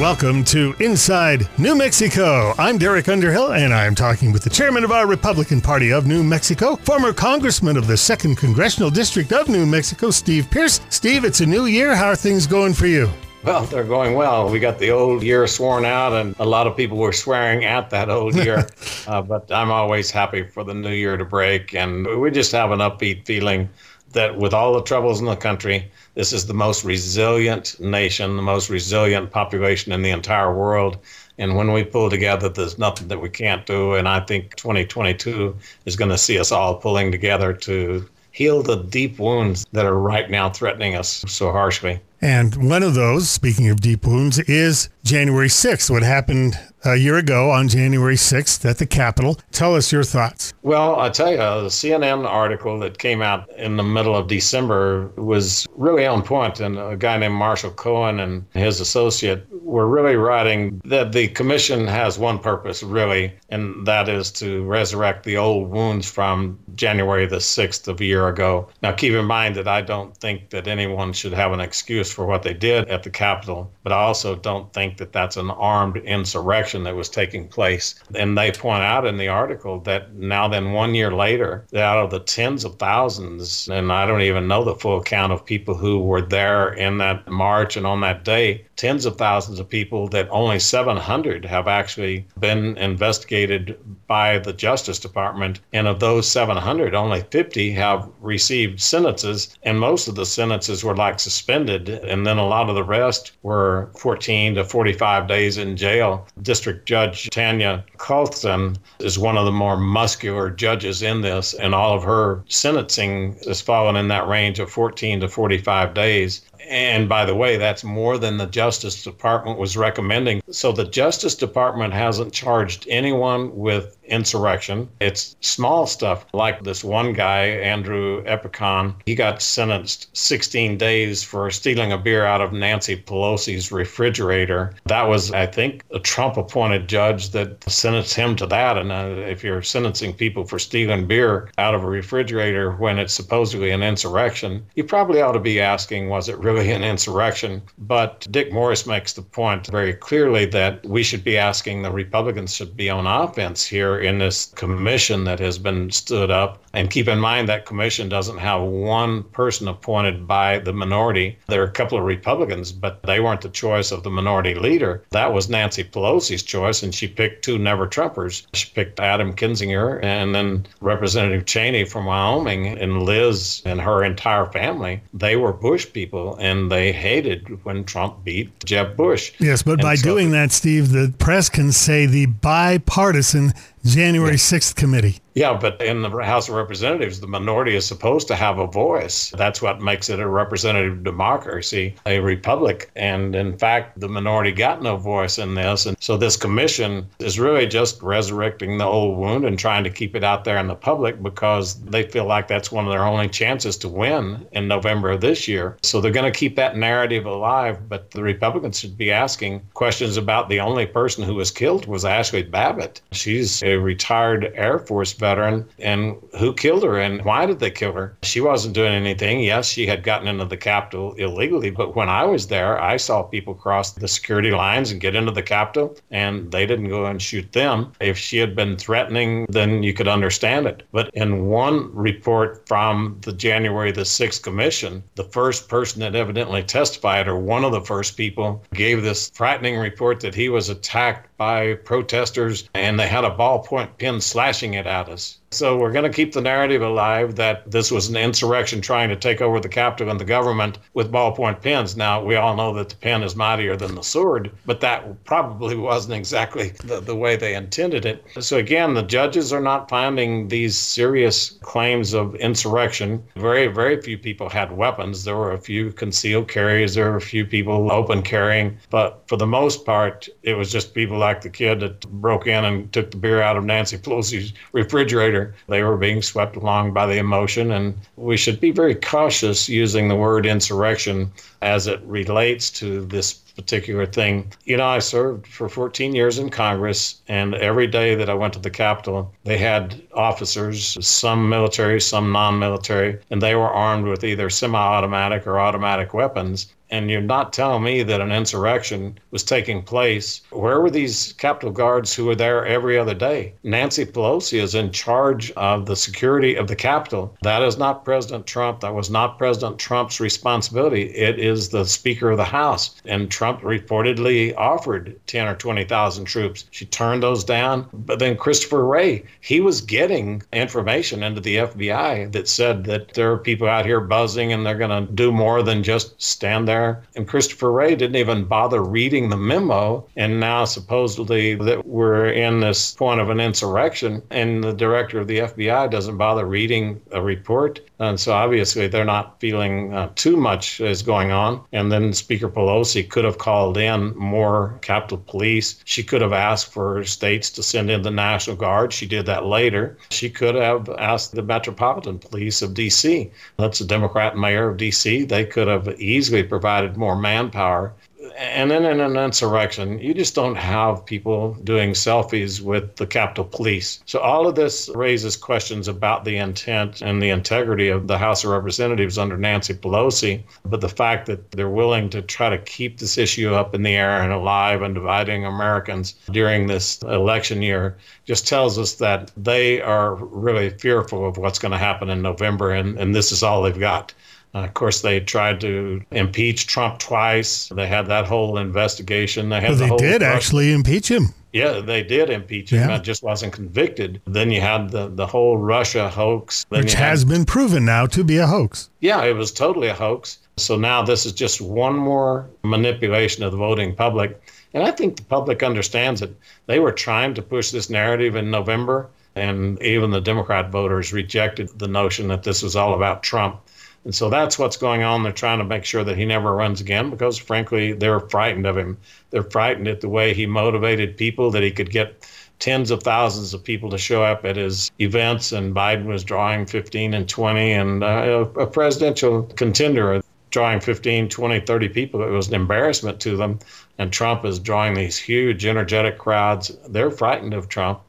Welcome to Inside New Mexico. I'm Derek Underhill, and I'm talking with the chairman of our Republican Party of New Mexico, former congressman of the 2nd Congressional District of New Mexico, Steve Pearce. Steve, it's a new year. How are things going for you? Well, they're going well. We got the old year sworn out, and a lot of people were swearing at that old year. uh, but I'm always happy for the new year to break, and we just have an upbeat feeling that with all the troubles in the country, this is the most resilient nation, the most resilient population in the entire world. And when we pull together, there's nothing that we can't do. And I think 2022 is going to see us all pulling together to heal the deep wounds that are right now threatening us so harshly. And one of those, speaking of deep wounds, is January 6th, what happened a year ago on January 6th at the Capitol. Tell us your thoughts. Well, I tell you, the CNN article that came out in the middle of December was really on point, and a guy named Marshall Cohen and his associate were really writing that the commission has one purpose, really, and that is to resurrect the old wounds from January the 6th of a year ago. Now, keep in mind that I don't think that anyone should have an excuse for what they did at the Capitol, but I also don't think that that's an armed insurrection that was taking place. And they point out in the article that now, then, one year later, out of the tens of thousands, and I don't even know the full count of people who were there in that march and on that day, tens of thousands of people, that only 700 have actually been investigated by the Justice Department. And of those 700, only 50 have received sentences, and most of the sentences were like suspended. And then a lot of the rest were 14 to 45 days in jail. District Judge Tanya Chutkan is one of the more muscular judges in this, and all of her sentencing has fallen in that range of 14 to 45 days. And by the way, that's more than the Justice Department was recommending. So the Justice Department hasn't charged anyone with insurrection. It's small stuff like this one guy, Andrew Epicon. He got sentenced 16 days for stealing a beer out of Nancy Pelosi's refrigerator. That was, I think, a Trump appointed judge that sentenced him to that. And uh, if you're sentencing people for stealing beer out of a refrigerator when it's supposedly an insurrection, you probably ought to be asking, was it really an insurrection? But Dick Morris makes the point very clearly that we should be asking the Republicans should be on offense here in this commission that has been stood up. And keep in mind that commission doesn't have one person appointed by the minority. There are a couple of Republicans, but they weren't the choice of the minority leader. That was Nancy Pelosi's choice, and she picked two never Trumpers. She picked Adam Kinzinger and then Representative Cheney from Wyoming and Liz and her entire family. They were Bush people, and they hated when Trump beat Jeb Bush. Yes, but and by so, doing that, Steve, the press can say the bipartisan January 6th committee. Yeah, but in the House of Representatives, the minority is supposed to have a voice. That's what makes it a representative democracy, a republic. And in fact, the minority got no voice in this. And so this commission is really just resurrecting the old wound and trying to keep it out there in the public because they feel like that's one of their only chances to win in November of this year. So they're going to keep that narrative alive. But the Republicans should be asking questions about the only person who was killed was Ashli Babbitt. She's a retired Air Force veteran and who killed her and why did they kill her? She wasn't doing anything. Yes, she had gotten into the Capitol illegally, but when I was there, I saw people cross the security lines and get into the Capitol and they didn't go and shoot them. If she had been threatening, then you could understand it. But in one report from the January the 6th Commission, the first person that evidently testified, or one of the first people, gave this frightening report that he was attacked by protesters and they had a ballpoint pen slashing it at us. So we're going to keep the narrative alive that this was an insurrection trying to take over the Capitol and the government with ballpoint pens. Now, we all know that the pen is mightier than the sword, but that probably wasn't exactly the, the way they intended it. So again, the judges are not finding these serious claims of insurrection. Very, very few people had weapons. There were a few concealed carries, there were a few people open carrying, but for the most part, it was just people like the kid that broke in and took the beer out of Nancy Pelosi's refrigerator they were being swept along by the emotion, and we should be very cautious using the word insurrection as it relates to this particular thing. You know, I served for 14 years in Congress, and every day that I went to the Capitol, they had officers, some military, some non military, and they were armed with either semi automatic or automatic weapons and you're not telling me that an insurrection was taking place. Where were these Capitol Guards who were there every other day? Nancy Pelosi is in charge of the security of the Capitol. That is not President Trump. That was not President Trump's responsibility. It is the Speaker of the House. And Trump reportedly offered 10 or 20,000 troops. She turned those down. But then Christopher Wray, he was getting information into the FBI that said that there are people out here buzzing and they're going to do more than just stand there there. And Christopher Wray didn't even bother reading the memo. And now, supposedly, that we're in this point of an insurrection, and the director of the FBI doesn't bother reading a report. And so, obviously, they're not feeling uh, too much is going on. And then Speaker Pelosi could have called in more Capitol Police. She could have asked for states to send in the National Guard. She did that later. She could have asked the Metropolitan Police of D.C. That's the Democrat mayor of D.C. They could have easily provided provided more manpower. And then in an insurrection, you just don't have people doing selfies with the Capitol Police. So all of this raises questions about the intent and the integrity of the House of Representatives under Nancy Pelosi. But the fact that they're willing to try to keep this issue up in the air and alive and dividing Americans during this election year just tells us that they are really fearful of what's going to happen in November, and, and this is all they've got. Uh, of course, they tried to impeach Trump twice. They had that whole investigation. They had well, the they did actually impeach him. Yeah, they did impeach him. Yeah. It just wasn't convicted. Then you had the, the whole Russia hoax. Then Which has been proven now to be a hoax. Yeah, it was totally a hoax. So now this is just one more manipulation of the voting public. And I think the public understands it. They were trying to push this narrative in November, and even the Democrat voters rejected the notion that this was all about Trump. And so that's what's going on. They're trying to make sure that he never runs again because, frankly, they're frightened of him. They're frightened at the way he motivated people, that he could get tens of thousands of people to show up at his events, and Biden was drawing 15 and 20, and uh, a presidential contender drawing 15, 20, 30 people. It was an embarrassment to them. And Trump is drawing these huge, energetic crowds. They're frightened of Trump.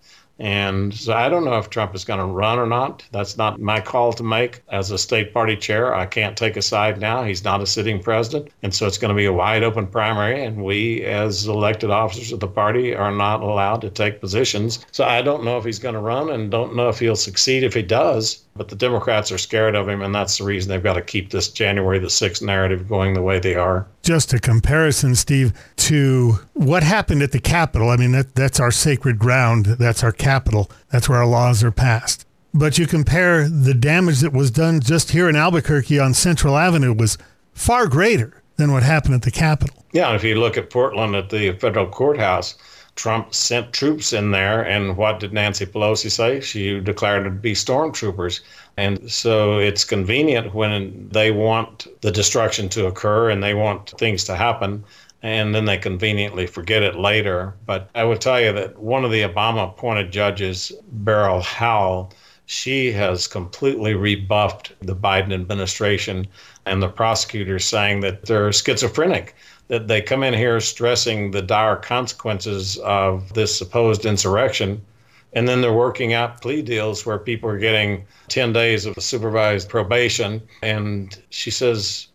And so I don't know if Trump is going to run or not. That's not my call to make. As a state party chair, I can't take a side now. He's not a sitting president. And so it's going to be a wide open primary. And we, as elected officers of the party, are not allowed to take positions. So I don't know if he's going to run and don't know if he'll succeed if he does. But the Democrats are scared of him, and that's the reason they've got to keep this January the 6th narrative going the way they are. Just a comparison, Steve, to what happened at the Capitol. I mean, that, that's our sacred ground, that's our capital, that's where our laws are passed. But you compare the damage that was done just here in Albuquerque on Central Avenue was far greater than what happened at the Capitol. Yeah, and if you look at Portland at the federal courthouse, Trump sent troops in there, and what did Nancy Pelosi say? She declared it to be stormtroopers. And so it's convenient when they want the destruction to occur and they want things to happen, and then they conveniently forget it later. But I will tell you that one of the Obama appointed judges, Beryl Howell, she has completely rebuffed the Biden administration and the prosecutors saying that they're schizophrenic that they come in here stressing the dire consequences of this supposed insurrection. And then they're working out plea deals where people are getting 10 days of supervised probation. And she says,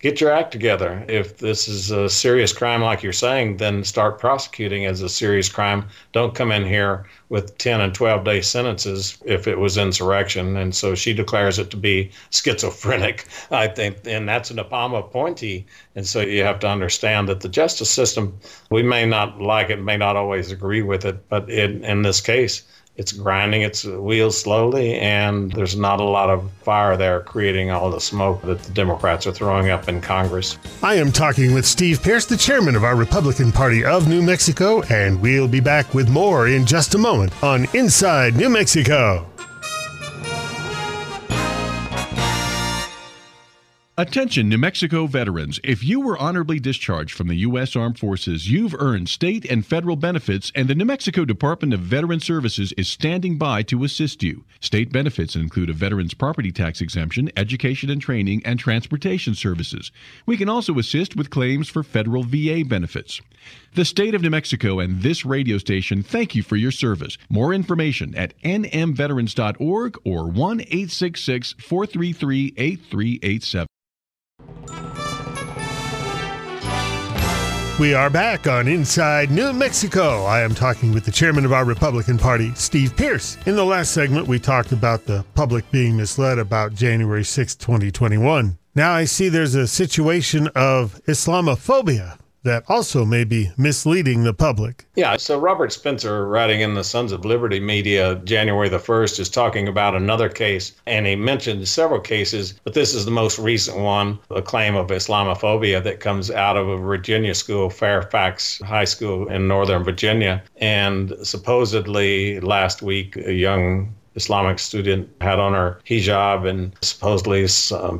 get your act together. If this is a serious crime, like you're saying, then start prosecuting as a serious crime. Don't come in here with 10 and 12 day sentences if it was insurrection. And so she declares it to be schizophrenic, I think. And that's an Obama appointee. And so you have to understand that the justice system, we may not like it, may not always agree with it, but in, in this case, it's grinding its wheels slowly, and there's not a lot of fire there creating all the smoke that the Democrats are throwing up in Congress. I am talking with Steve Pearce, the chairman of our Republican Party of New Mexico, and we'll be back with more in just a moment on Inside New Mexico. Attention, New Mexico veterans. If you were honorably discharged from the U.S. Armed Forces, you've earned state and federal benefits, and the New Mexico Department of Veteran Services is standing by to assist you. State benefits include a veteran's property tax exemption, education and training, and transportation services. We can also assist with claims for federal VA benefits. The state of New Mexico and this radio station thank you for your service. More information at nmveterans.org or 1 866 433 8387. We are back on Inside New Mexico. I am talking with the chairman of our Republican Party, Steve Pearce. In the last segment, we talked about the public being misled about January 6, 2021. Now I see there's a situation of Islamophobia that also may be misleading the public. Yeah, so Robert Spencer, writing in the Sons of Liberty media January the 1st, is talking about another case, and he mentioned several cases, but this is the most recent one a claim of Islamophobia that comes out of a Virginia school, Fairfax High School in Northern Virginia. And supposedly last week, a young Islamic student had on her hijab, and supposedly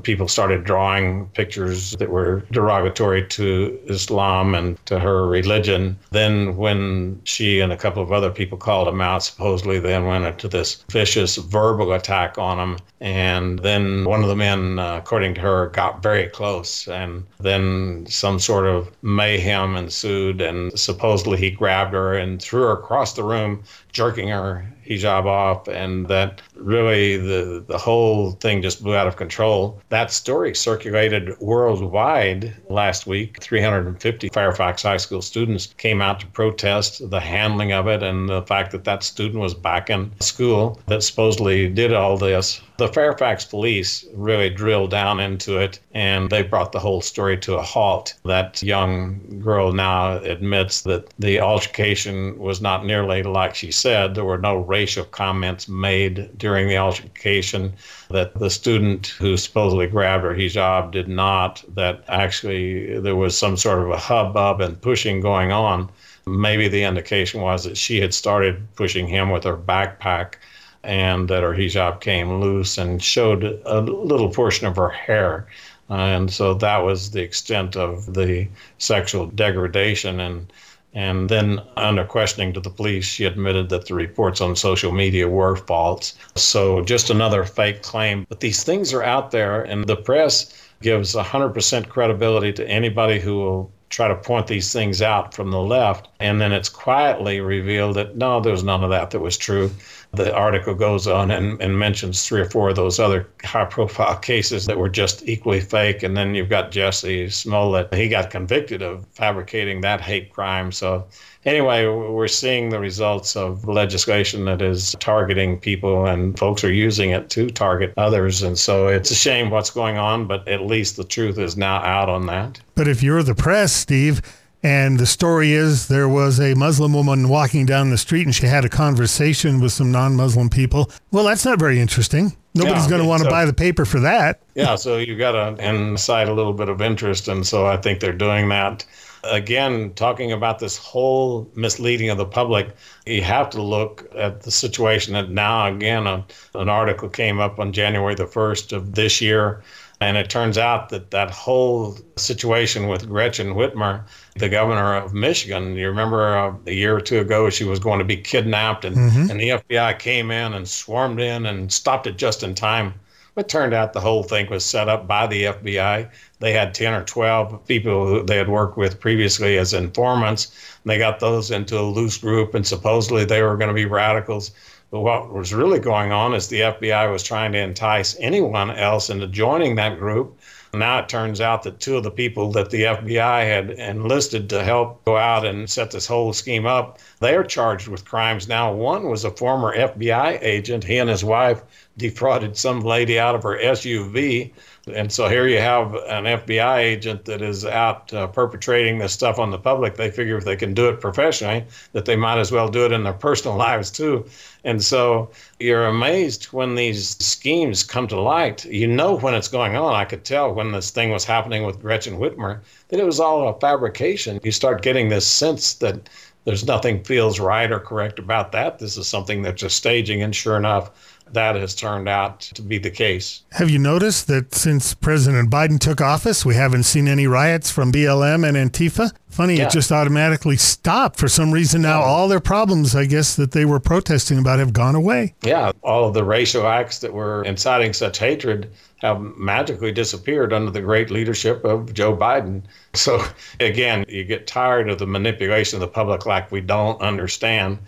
people started drawing pictures that were derogatory to Islam and to her religion. Then, when she and a couple of other people called him out, supposedly then went into this vicious verbal attack on him. And then one of the men, uh, according to her, got very close. And then some sort of mayhem ensued. And supposedly he grabbed her and threw her across the room, jerking her hijab off, and that really the the whole thing just blew out of control. That story circulated worldwide last week. 350 Fairfax High School students came out to protest the handling of it and the fact that that student was back in school that supposedly did all this. The Fairfax police really drilled down into it and they brought the whole story to a halt. That young girl now admits that the altercation was not nearly like she said. There were no racial comments made during the altercation, that the student who supposedly grabbed her hijab did not, that actually there was some sort of a hubbub and pushing going on. Maybe the indication was that she had started pushing him with her backpack and that her hijab came loose and showed a little portion of her hair. and so that was the extent of the sexual degradation. And and then, under questioning to the police, she admitted that the reports on social media were false. So, just another fake claim. But these things are out there, and the press gives 100% credibility to anybody who will try to point these things out from the left. And then it's quietly revealed that no, there's none of that that was true the article goes on and, and mentions three or four of those other high profile cases that were just equally fake. And then you've got Jesse Smollett. He got convicted of fabricating that hate crime. So, anyway, we're seeing the results of legislation that is targeting people, and folks are using it to target others. And so it's a shame what's going on, but at least the truth is now out on that. But if you're the press, Steve, and the story is there was a Muslim woman walking down the street and she had a conversation with some non Muslim people. Well, that's not very interesting. Nobody's yeah, going to want to so, buy the paper for that. Yeah, so you've got to incite a little bit of interest. And so I think they're doing that. Again, talking about this whole misleading of the public, you have to look at the situation that now, again, a, an article came up on January the 1st of this year and it turns out that that whole situation with Gretchen Whitmer, the governor of Michigan, you remember uh, a year or two ago, she was going to be kidnapped, and, mm-hmm. and the FBI came in and swarmed in and stopped it just in time. It turned out the whole thing was set up by the FBI. They had 10 or 12 people who they had worked with previously as informants. And they got those into a loose group, and supposedly they were going to be radicals. But what was really going on is the FBI was trying to entice anyone else into joining that group. Now it turns out that two of the people that the FBI had enlisted to help go out and set this whole scheme up, they are charged with crimes now. One was a former FBI agent. He and his wife defrauded some lady out of her SUV and so here you have an FBI agent that is out uh, perpetrating this stuff on the public. They figure if they can do it professionally, that they might as well do it in their personal lives too. And so you're amazed when these schemes come to light. You know when it's going on. I could tell when this thing was happening with Gretchen Whitmer that it was all a fabrication. You start getting this sense that there's nothing feels right or correct about that. This is something that's just staging. And sure enough, that has turned out to be the case. Have you noticed that since President Biden took office, we haven't seen any riots from BLM and Antifa? Funny, yeah. it just automatically stopped for some reason. Now, all their problems, I guess, that they were protesting about have gone away. Yeah, all of the racial acts that were inciting such hatred have magically disappeared under the great leadership of Joe Biden. So, again, you get tired of the manipulation of the public like we don't understand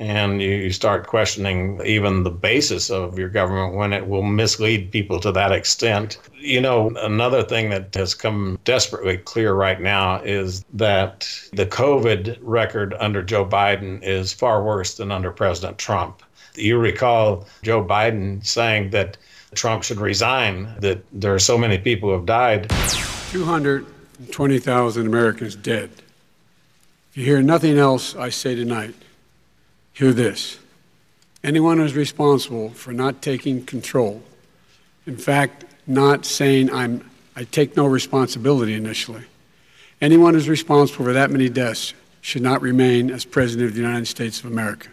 and you, start questioning even the basis of your government when it will mislead people to that extent. You know, another thing that has come desperately clear right now is that the COVID record under Joe Biden is far worse than under President Trump. You recall Joe Biden saying that Trump should resign, that there are so many people who have died. 220,000 Americans dead. If you hear nothing else I say tonight, Hear this anyone who's responsible for not taking control, in fact, not saying I'm, I take no responsibility initially, anyone who's responsible for that many deaths should not remain as President of the United States of America.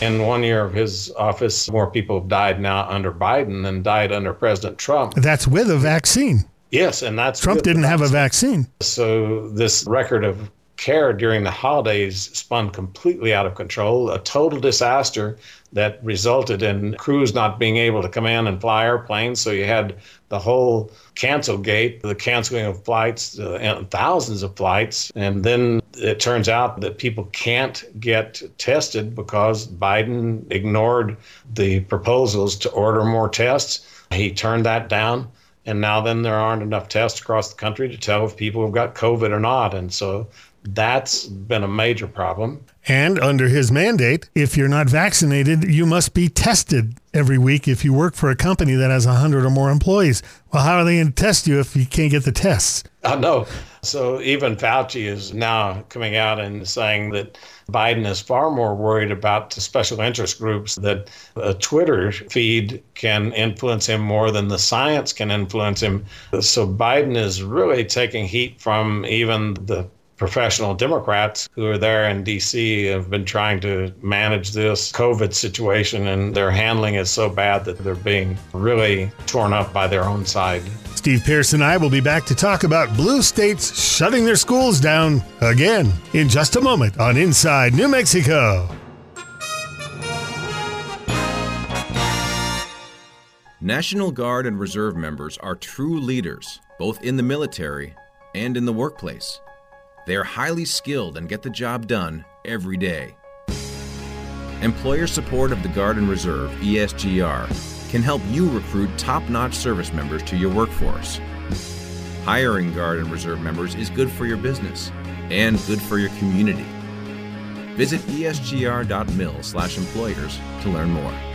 In one year of his office, more people have died now under Biden than died under President Trump. That's with a vaccine. Yes, and that's Trump didn't have a vaccine. So this record of care during the holidays spun completely out of control, a total disaster that resulted in crews not being able to come in and fly airplanes. So you had the whole cancel gate, the canceling of flights, uh, thousands of flights. And then it turns out that people can't get tested because Biden ignored the proposals to order more tests. He turned that down. And now then there aren't enough tests across the country to tell if people have got COVID or not. And so that's been a major problem. And under his mandate, if you're not vaccinated, you must be tested every week if you work for a company that has 100 or more employees. Well, how are they going to test you if you can't get the tests? I know. So even Fauci is now coming out and saying that Biden is far more worried about the special interest groups, that a Twitter feed can influence him more than the science can influence him. So Biden is really taking heat from even the professional Democrats who are there in D.C. have been trying to manage this COVID situation, and their handling is so bad that they're being really torn up by their own side. Steve Pearce and I will be back to talk about blue states shutting their schools down again in just a moment on Inside New Mexico. National Guard and Reserve members are true leaders, both in the military and in the workplace. They are highly skilled and get the job done every day. Employer support of the Guard and Reserve, ESGR, can help you recruit top notch service members to your workforce. Hiring Guard and Reserve members is good for your business and good for your community. Visit esgr.mil/employers to learn more.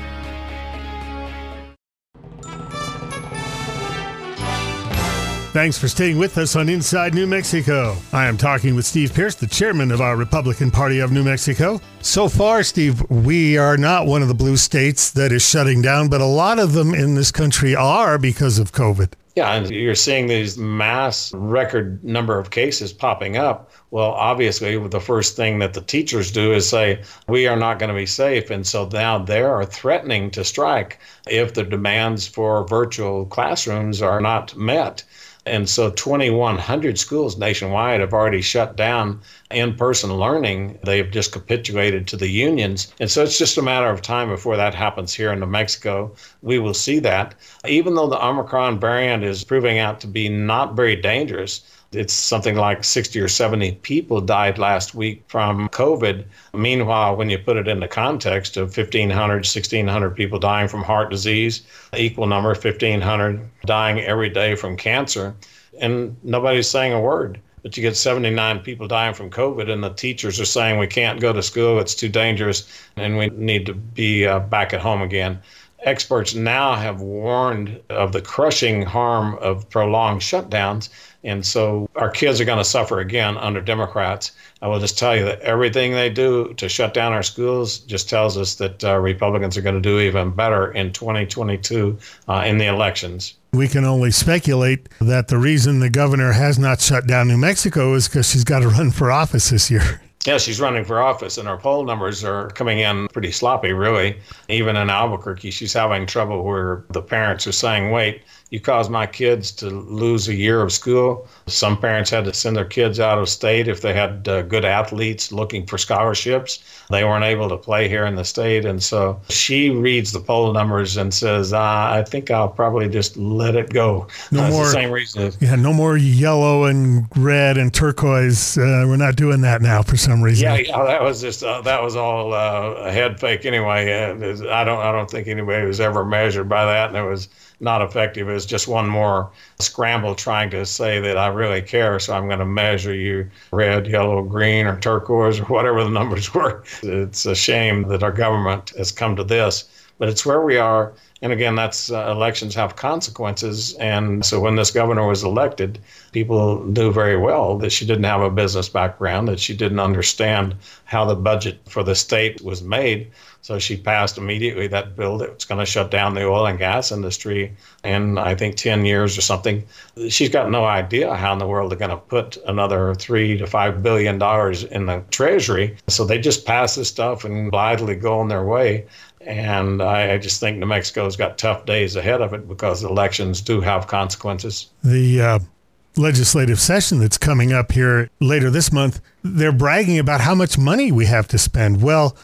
Thanks for staying with us on Inside New Mexico. I am talking with Steve Pearce, the chairman of our Republican Party of New Mexico. So far, Steve, we are not one of the blue states that is shutting down, but a lot of them in this country are because of COVID. Yeah, and you're seeing these mass record number of cases popping up. Well, obviously, the first thing that the teachers do is say, we are not going to be safe. And so now they are threatening to strike if the demands for virtual classrooms are not met. And so 2,100 schools nationwide have already shut down in person learning. They've just capitulated to the unions. And so it's just a matter of time before that happens here in New Mexico. We will see that. Even though the Omicron variant is proving out to be not very dangerous, it's something like 60 or 70 people died last week from COVID. Meanwhile, when you put it in the context of 1,500, 1,600 people dying from heart disease, equal number, 1,500 dying every day from cancer, and nobody's saying a word. But you get 79 people dying from COVID, and the teachers are saying we can't go to school, it's too dangerous, and we need to be uh, back at home again experts now have warned of the crushing harm of prolonged shutdowns. And so our kids are going to suffer again under Democrats. I will just tell you that everything they do to shut down our schools just tells us that uh, Republicans are going to do even better in 2022 uh, in the elections. We can only speculate that the reason the governor has not shut down New Mexico is because she's got to run for office this year. Yeah, she's running for office, and her poll numbers are coming in pretty sloppy, really. Even in Albuquerque, she's having trouble where the parents are saying, wait, you caused my kids to lose a year of school. Some parents had to send their kids out of state if they had uh, good athletes looking for scholarships. They weren't able to play here in the state. And so she reads the poll numbers and says, uh, I think I'll probably just let it go. No more, the same reason. Yeah, no more yellow and red and turquoise. Uh, we're not doing that now for some reason. Yeah, yeah, that was just uh, that was all uh, a head fake anyway. Uh, I don't I don't think anybody was ever measured by that, and it was not effective. Was just one more scramble trying to say that I really care, so I'm going to measure you red, yellow, green, or turquoise, or whatever the numbers were. It's a shame that our government has come to this, but it's where we are. And again, that's uh, elections have consequences. And so when this governor was elected, people knew very well that she didn't have a business background, that she didn't understand how the budget for the state was made. So she passed immediately that bill that was going to shut down the oil and gas industry in, I think, 10 years or something. She's got no idea how in the world they're going to put another three to five billion dollars in the treasury. So they just pass this stuff and blithely go on their way. And I, I just think New Mexico's got tough days ahead of it because elections do have consequences. The uh, legislative session that's coming up here later this month, they're bragging about how much money we have to spend. Well,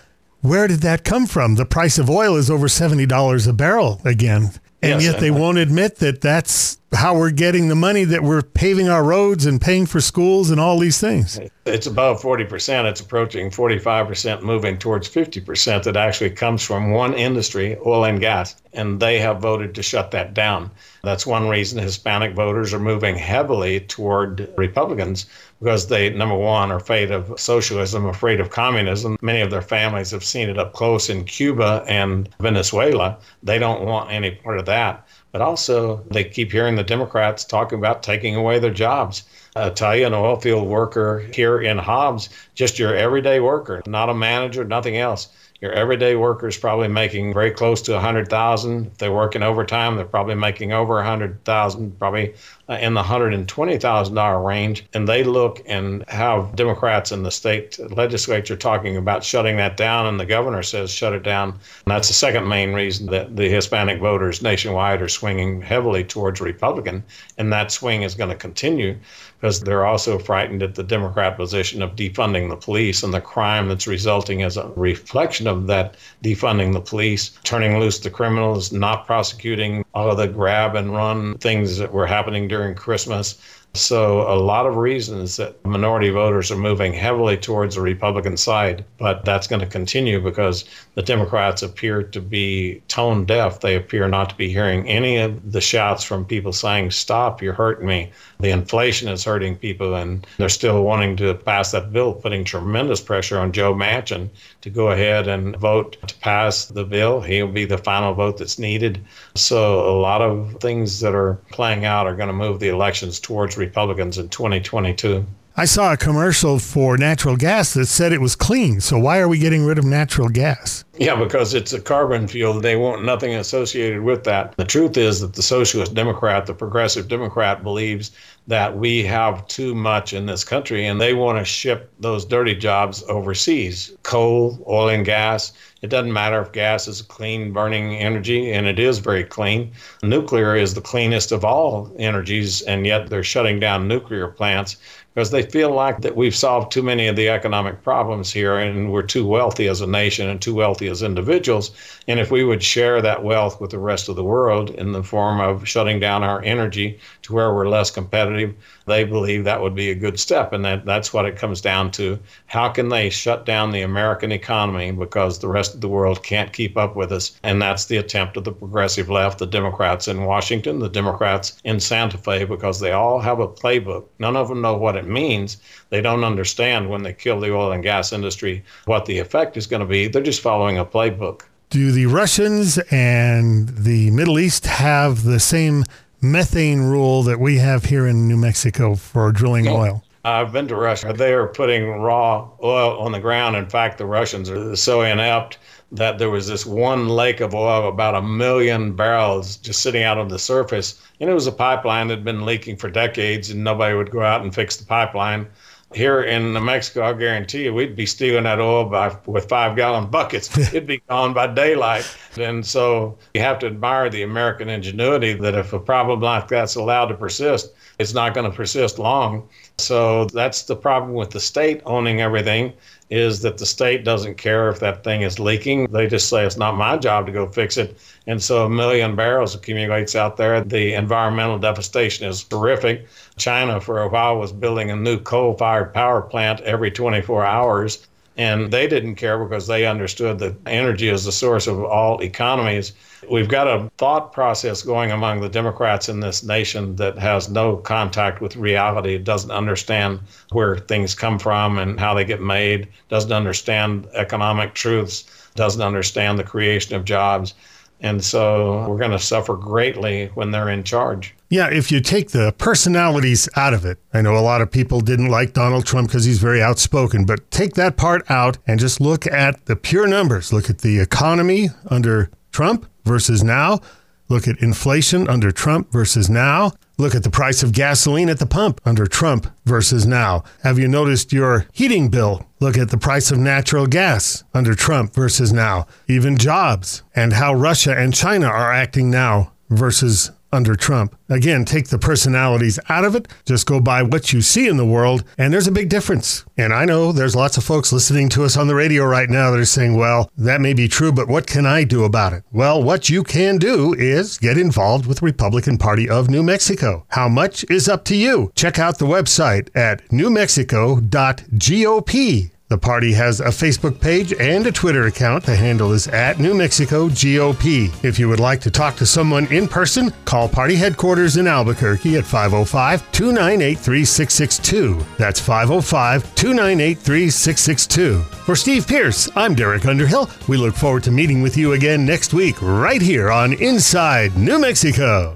where did that come from? The price of oil is over $70 a barrel again. And Yes, yet they won't admit that that's how we're getting the money that we're paving our roads and paying for schools and all these things. It's above 40%. It's approaching 45%, moving towards 50% that actually comes from one industry, oil and gas. And they have voted to shut that down. That's one reason Hispanic voters are moving heavily toward Republicans because they, number one, are afraid of socialism, afraid of communism. Many of their families have seen it up close in Cuba and Venezuela. They don't want any part of that. But also, they keep hearing the Democrats talking about taking away their jobs. I tell you, an oil field worker here in Hobbs, just your everyday worker, not a manager, nothing else. Your everyday worker is probably making very close to 100,000. If they're working overtime, they're probably making over 100,000, probably uh, in the $120,000 range. And they look and have Democrats in the state legislature talking about shutting that down, and the governor says shut it down. And that's the second main reason that the Hispanic voters nationwide are swinging heavily towards Republican. And that swing is going to continue because they're also frightened at the Democrat position of defunding the police and the crime that's resulting as a reflection of that defunding the police, turning loose the criminals, not prosecuting all of the grab and run things that were happening during Christmas. So, a lot of reasons that minority voters are moving heavily towards the Republican side, but that's going to continue because the Democrats appear to be tone deaf. They appear not to be hearing any of the shouts from people saying, Stop, you're hurting me. The inflation is hurting people, and they're still wanting to pass that bill, putting tremendous pressure on Joe Manchin to go ahead and vote to pass the bill. He'll be the final vote that's needed. So, a lot of things that are playing out are going to move the elections towards Republicans in 2022. I saw a commercial for natural gas that said it was clean. So why are we getting rid of natural gas? Yeah, because it's a carbon fuel. They want nothing associated with that. The truth is that the socialist Democrat, the progressive Democrat, believes that we have too much in this country and they want to ship those dirty jobs overseas coal, oil, and gas. It doesn't matter if gas is clean burning energy, and it is very clean. Nuclear is the cleanest of all energies, and yet they're shutting down nuclear plants because they feel like that we've solved too many of the economic problems here and we're too wealthy as a nation and too wealthy as individuals. And if we would share that wealth with the rest of the world in the form of shutting down our energy to where we're less competitive, they believe that would be a good step. And that, that's what it comes down to. How can they shut down the American economy because the rest of the world can't keep up with us? And that's the attempt of the progressive left, the Democrats in Washington, the Democrats in Santa Fe, because they all have a playbook. None of them know what it means. They don't understand when they kill the oil and gas industry what the effect is going to be. They're just following a playbook. Do the Russians and the Middle East have the same methane rule that we have here in New Mexico for drilling oil? I've been to Russia. They are putting raw oil on the ground. In fact, the Russians are so inept that there was this one lake of oil, about a million barrels, just sitting out on the surface. And it was a pipeline that had been leaking for decades, and nobody would go out and fix the pipeline. Here in New Mexico, I guarantee you, we'd be stealing that oil by with five gallon buckets. It'd be gone by daylight. And so you have to admire the American ingenuity that if a problem like that's allowed to persist, it's not going to persist long. So that's the problem with the state owning everything is that the state doesn't care if that thing is leaking. They just say it's not my job to go fix it. And so a million barrels accumulates out there. The environmental devastation is terrific. China, for a while, was building a new coal fired power plant every 24 hours. And they didn't care because they understood that energy is the source of all economies. We've got a thought process going among the Democrats in this nation that has no contact with reality, doesn't understand where things come from and how they get made, doesn't understand economic truths, doesn't understand the creation of jobs. And so we're going to suffer greatly when they're in charge. Yeah, if you take the personalities out of it, I know a lot of people didn't like Donald Trump because he's very outspoken, but take that part out and just look at the pure numbers. Look at the economy under Trump versus now. Look at inflation under Trump versus now. Look at the price of gasoline at the pump under Trump versus now. Have you noticed your heating bill? Look at the price of natural gas under Trump versus now. Even jobs and how Russia and China are acting now versus under Trump. Again, take the personalities out of it, just go by what you see in the world, and there's a big difference. And I know there's lots of folks listening to us on the radio right now that are saying, well, that may be true, but what can I do about it? Well, what you can do is get involved with the Republican Party of New Mexico. How much is up to you? Check out the website at newmexico.gop. The party has a Facebook page and a Twitter account. The handle is at New Mexico GOP. If you would like to talk to someone in person, call party headquarters in Albuquerque at 505 298 3662. That's 505 298 3662. For Steve Pearce, I'm Derek Underhill. We look forward to meeting with you again next week, right here on Inside New Mexico.